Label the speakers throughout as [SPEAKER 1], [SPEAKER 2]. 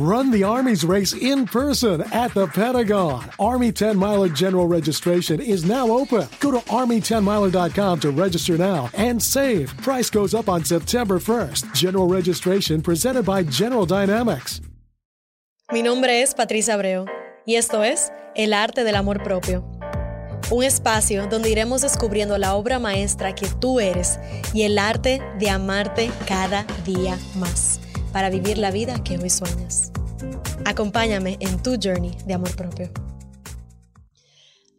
[SPEAKER 1] Run the Army's race in person at the Pentagon. Army 10 Miler General Registration is now open. Go to Army10miler.com to register now and save. Price goes up on September 1st. General registration presented by General Dynamics.
[SPEAKER 2] Mi nombre es Patricia Abreu y esto es El Arte del Amor Propio. Un espacio donde iremos descubriendo la obra maestra que tú eres y el arte de amarte cada día más para vivir la vida que hoy sueñas. Acompáñame en tu journey de amor propio.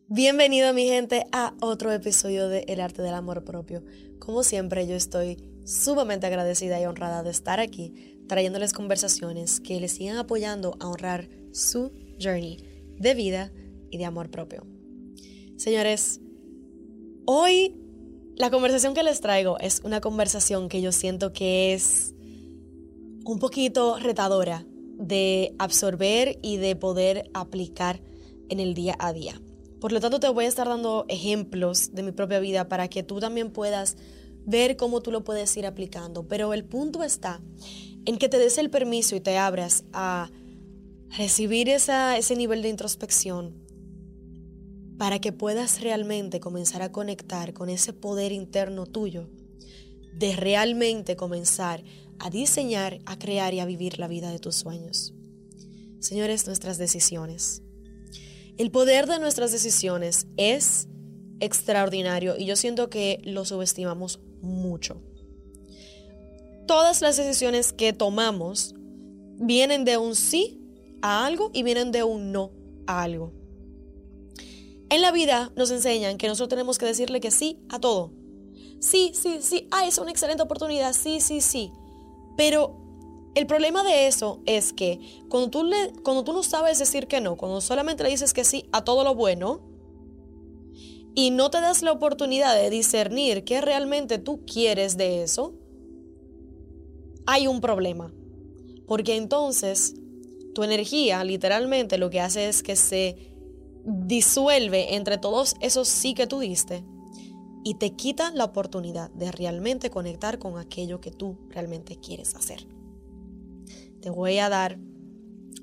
[SPEAKER 2] Bienvenido mi gente a otro episodio de El arte del amor propio. Como siempre yo estoy sumamente agradecida y honrada de estar aquí trayéndoles conversaciones que les sigan apoyando a honrar su journey de vida y de amor propio. Señores, hoy la conversación que les traigo es una conversación que yo siento que es un poquito retadora de absorber y de poder aplicar en el día a día. Por lo tanto, te voy a estar dando ejemplos de mi propia vida para que tú también puedas ver cómo tú lo puedes ir aplicando. Pero el punto está en que te des el permiso y te abras a recibir ese nivel de introspección, para que puedas realmente comenzar a conectar con ese poder interno tuyo, de realmente comenzar a diseñar, a crear y a vivir la vida de tus sueños. Señores, nuestras decisiones. El poder de nuestras decisiones es extraordinario y yo siento que lo subestimamos mucho. Todas las decisiones que tomamos vienen de un sí a algo y vienen de un no a algo. En la vida nos enseñan que nosotros tenemos que decirle que sí a todo. Sí, sí, sí. Ah, es una excelente oportunidad. Sí, sí, sí. Pero el problema de eso es que cuando tú, le, cuando tú no sabes decir que no, cuando solamente le dices que sí a todo lo bueno y no te das la oportunidad de discernir qué realmente tú quieres de eso, hay un problema. Porque entonces tu energía literalmente lo que hace es que se disuelve entre todos esos sí que tú diste y te quita la oportunidad de realmente conectar con aquello que tú realmente quieres hacer. Te voy a dar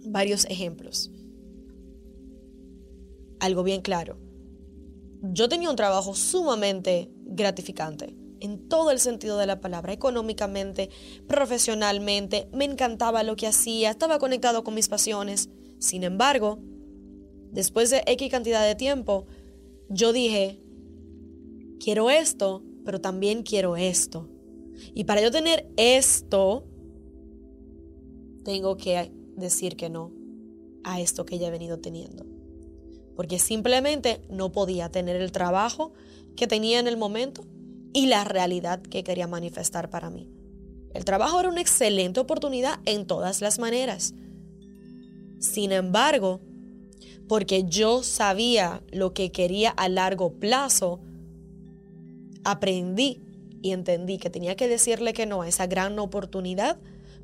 [SPEAKER 2] varios ejemplos. Algo bien claro. Yo tenía un trabajo sumamente gratificante en todo el sentido de la palabra, económicamente, profesionalmente, me encantaba lo que hacía, estaba conectado con mis pasiones. Sin embargo, después de X cantidad de tiempo, yo dije, quiero esto, pero también quiero esto. Y para yo tener esto, tengo que decir que no a esto que ya he venido teniendo. Porque simplemente no podía tener el trabajo que tenía en el momento y la realidad que quería manifestar para mí. El trabajo era una excelente oportunidad en todas las maneras. Sin embargo, porque yo sabía lo que quería a largo plazo, aprendí y entendí que tenía que decirle que no a esa gran oportunidad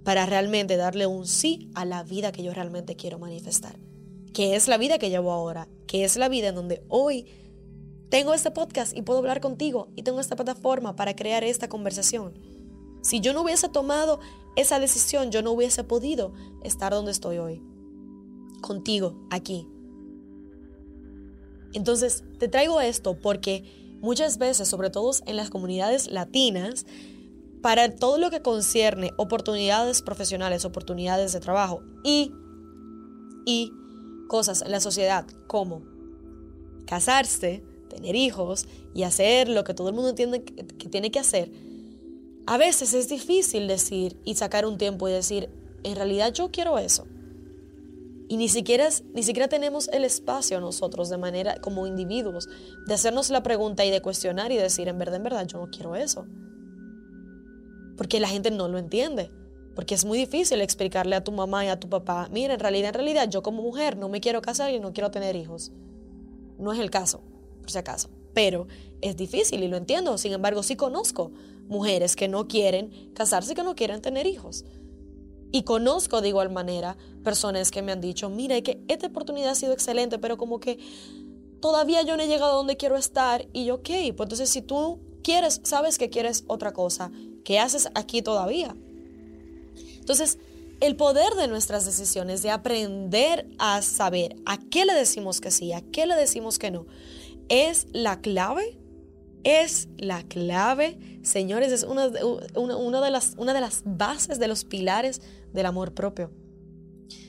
[SPEAKER 2] para realmente darle un sí a la vida que yo realmente quiero manifestar, que es la vida que llevo ahora, que es la vida en donde hoy tengo este podcast y puedo hablar contigo y tengo esta plataforma para crear esta conversación. Si yo no hubiese tomado esa decisión, yo no hubiese podido estar donde estoy hoy, contigo, aquí. Entonces, te traigo esto porque muchas veces, sobre todo en las comunidades latinas, para todo lo que concierne oportunidades profesionales, oportunidades de trabajo y, y cosas en la sociedad como casarse, tener hijos y hacer lo que todo el mundo entiende que, tiene que hacer, a veces es difícil decir y sacar un tiempo y decir, en realidad yo quiero eso. Y ni siquiera, ni siquiera tenemos el espacio nosotros de manera como individuos de hacernos la pregunta y de cuestionar y decir, en verdad, en verdad, yo no quiero eso. Porque la gente no lo entiende. Porque es muy difícil explicarle a tu mamá y a tu papá, mira, en realidad, en realidad, yo como mujer no me quiero casar y no quiero tener hijos. No es el caso, por si acaso. Pero es difícil y lo entiendo. Sin embargo, sí conozco mujeres que no quieren casarse que no quieren tener hijos. Y conozco de igual manera personas que me han dicho, mira, que esta oportunidad ha sido excelente, pero como que todavía yo no he llegado a donde quiero estar. Y yo, ok, pues entonces si tú quieres, sabes que quieres otra cosa, ¿qué haces aquí todavía? Entonces, el poder de nuestras decisiones, de aprender a saber a qué le decimos que sí, a qué le decimos que no, es la clave, es la clave, señores, es una, de, las, una de las bases, de los pilares del amor propio.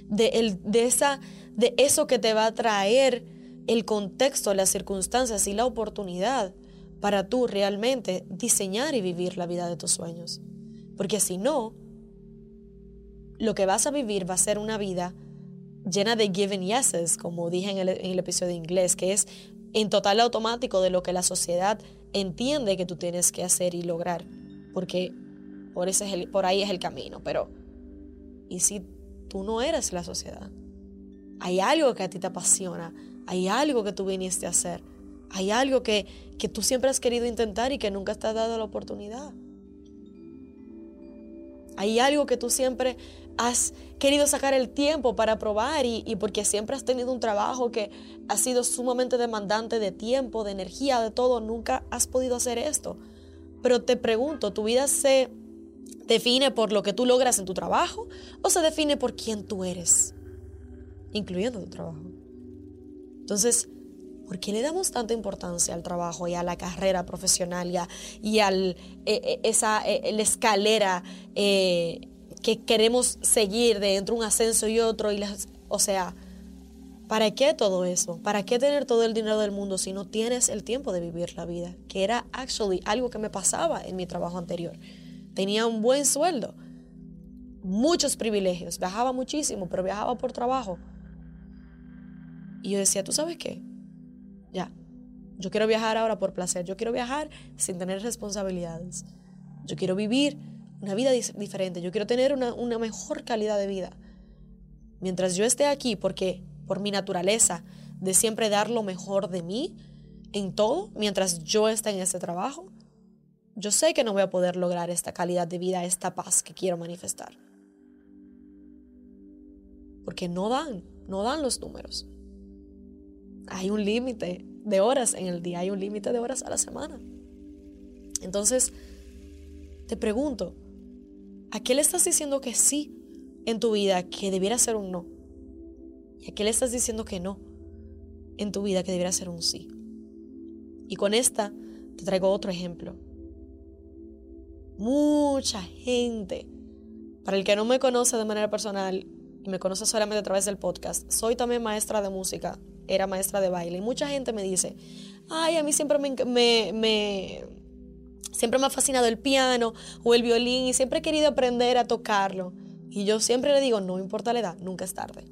[SPEAKER 2] De, el, de, esa, de eso que te va a traer el contexto, las circunstancias y la oportunidad para tú realmente diseñar y vivir la vida de tus sueños. Porque si no, lo que vas a vivir va a ser una vida llena de given yeses, como dije en el, episodio de inglés, que es en total automático de lo que la sociedad entiende que tú tienes que hacer y lograr, porque por, ese es por ahí es el camino. Pero, ¿y si tú no eres la sociedad? Hay algo que a ti te apasiona, hay algo que tú viniste a hacer, hay algo que, que tú siempre has querido intentar y que nunca te has dado la oportunidad. Hay algo que tú siempre has querido sacar el tiempo para probar y, porque siempre has tenido un trabajo que ha sido sumamente demandante de tiempo, de energía, de todo, nunca has podido hacer esto. Pero te pregunto, ¿tu vida se define por lo que tú logras en tu trabajo o se define por quién tú eres, incluyendo tu trabajo? Entonces, ¿por qué le damos tanta importancia al trabajo y a la carrera profesional y a, y al, eh, eh, esa eh, la escalera que queremos seguir de entre un ascenso y otro. Y las, o sea, ¿para qué todo eso? ¿Para qué tener todo el dinero del mundo si no tienes el tiempo de vivir la vida? Que era actually algo que me pasaba en mi trabajo anterior. Tenía un buen sueldo, muchos privilegios, viajaba muchísimo, pero viajaba por trabajo. Y yo decía, ¿tú sabes qué? Ya, yo quiero viajar ahora por placer, yo quiero viajar sin tener responsabilidades. Yo quiero vivir una vida diferente, yo quiero tener una, mejor calidad de vida. Mientras yo esté aquí, porque por mi naturaleza de siempre dar lo mejor de mí en todo, mientras yo esté en este trabajo, yo sé que no voy a poder lograr esta calidad de vida, esta paz que quiero manifestar. Porque no dan, no dan los números. Hay un límite de horas en el día, hay un límite de horas a la semana. Entonces, te pregunto, ¿A qué le estás diciendo que sí en tu vida que debiera ser un no? ¿Y a qué le estás diciendo que no en tu vida que debiera ser un sí? Y con esta te traigo otro ejemplo. Mucha gente, para el que no me conoce de manera personal y me conoce solamente a través del podcast, soy también maestra de música, era maestra de baile y mucha gente me dice, ay, a mí siempre me, me Siempre me ha fascinado el piano o el violín y siempre he querido aprender a tocarlo. Y yo siempre le digo, no importa la edad, nunca es tarde.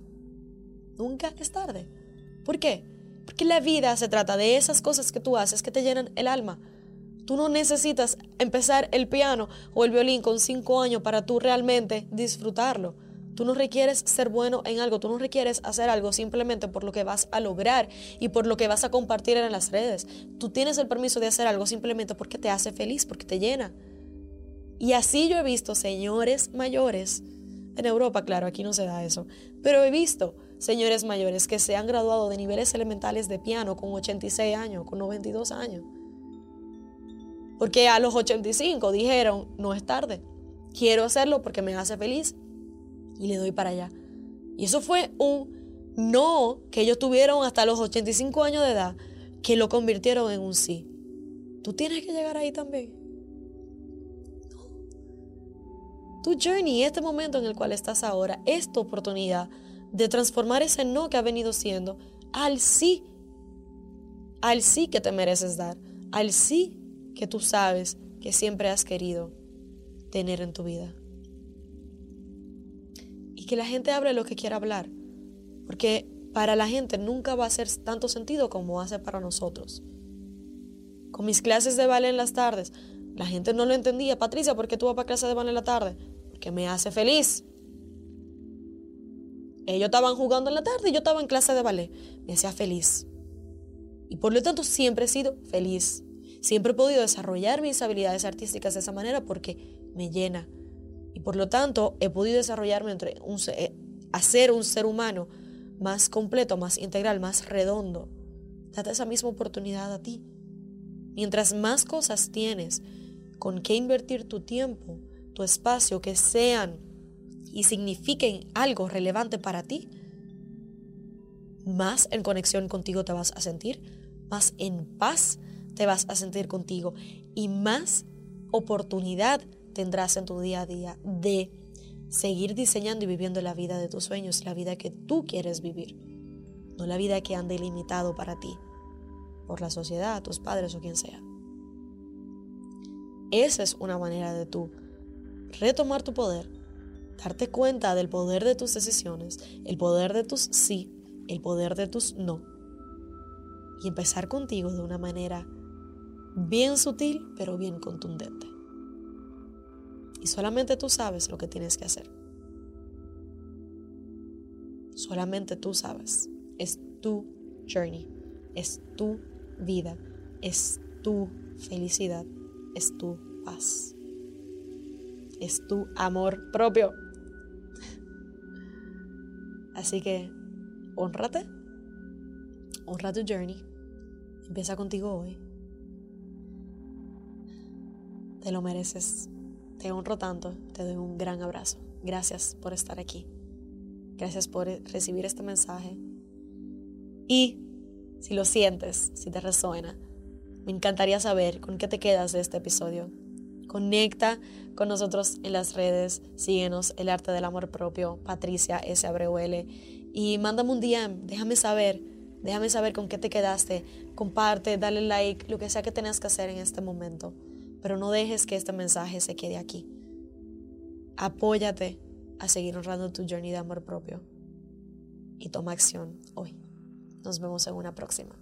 [SPEAKER 2] Nunca es tarde. ¿Por qué? Porque la vida se trata de esas cosas que tú haces que te llenan el alma. Tú no necesitas empezar el piano o el violín con cinco años para tú realmente disfrutarlo. Tú no requieres ser bueno en algo, tú no requieres hacer algo simplemente por lo que vas a lograr y por lo que vas a compartir en las redes. Tú tienes el permiso de hacer algo simplemente porque te hace feliz, porque te llena. Y así yo he visto señores mayores, en Europa, claro, aquí no se da eso, pero he visto señores mayores que se han graduado de niveles elementales de piano con 86 años, con 92 años. Porque a los 85 dijeron, no es tarde, quiero hacerlo porque me hace feliz y le doy para allá. Y eso fue un no que ellos tuvieron hasta los 85 años de edad, que lo convirtieron en un sí. Tú tienes que llegar ahí también. Tu journey, este momento en el cual estás ahora, es tu oportunidad de transformar ese no que ha venido siendo al sí. Al sí que te mereces dar. Al sí que tú sabes que siempre has querido tener en tu vida y que la gente hable lo que quiera hablar. Porque para la gente nunca va a hacer tanto sentido como hace para nosotros. Con mis clases de ballet en las tardes, la gente no lo entendía. Patricia, ¿por qué tú vas para clase de ballet en la tarde? Porque me hace feliz. Ellos estaban jugando en la tarde y yo estaba en clase de ballet. Me hacía feliz. Y por lo tanto siempre he sido feliz. Siempre he podido desarrollar mis habilidades artísticas de esa manera porque me llena, y por lo tanto he podido desarrollarme entre un, eh, hacer un ser humano más completo, más integral, más redondo. Date esa misma oportunidad a ti. Mientras más cosas tienes con qué invertir tu tiempo, tu espacio, que sean y signifiquen algo relevante para ti, más en conexión contigo te vas a sentir, más en paz te vas a sentir contigo y más oportunidad tendrás en tu día a día de seguir diseñando y viviendo la vida de tus sueños, la vida que tú quieres vivir, no la vida que han delimitado para ti por la sociedad, tus padres o quien sea. Esa es una manera de tú retomar tu poder, darte cuenta del poder de tus decisiones, el poder de tus sí, el poder de tus no, y empezar contigo de una manera bien sutil, pero bien contundente. Y solamente tú sabes lo que tienes que hacer. Solamente tú sabes. Es tu journey, es tu vida, es tu felicidad, es tu paz, es tu amor propio. Así que, honrate, honra tu journey, empieza contigo hoy. Te lo mereces. Te honro tanto. Te doy un gran abrazo. Gracias por estar aquí. Gracias por recibir este mensaje. Y si lo sientes, si te resuena, me encantaría saber con qué te quedas de este episodio. Conecta con nosotros en las redes, síguenos, El Arte del Amor Propio, Patricia S. Abreuele, y mándame un DM, déjame saber, déjame saber con qué te quedaste, comparte, dale like, lo que sea que tengas que hacer en este momento pero no dejes que este mensaje se quede aquí. Apóyate a seguir honrando tu journey de amor propio y toma acción hoy. Nos vemos en una próxima.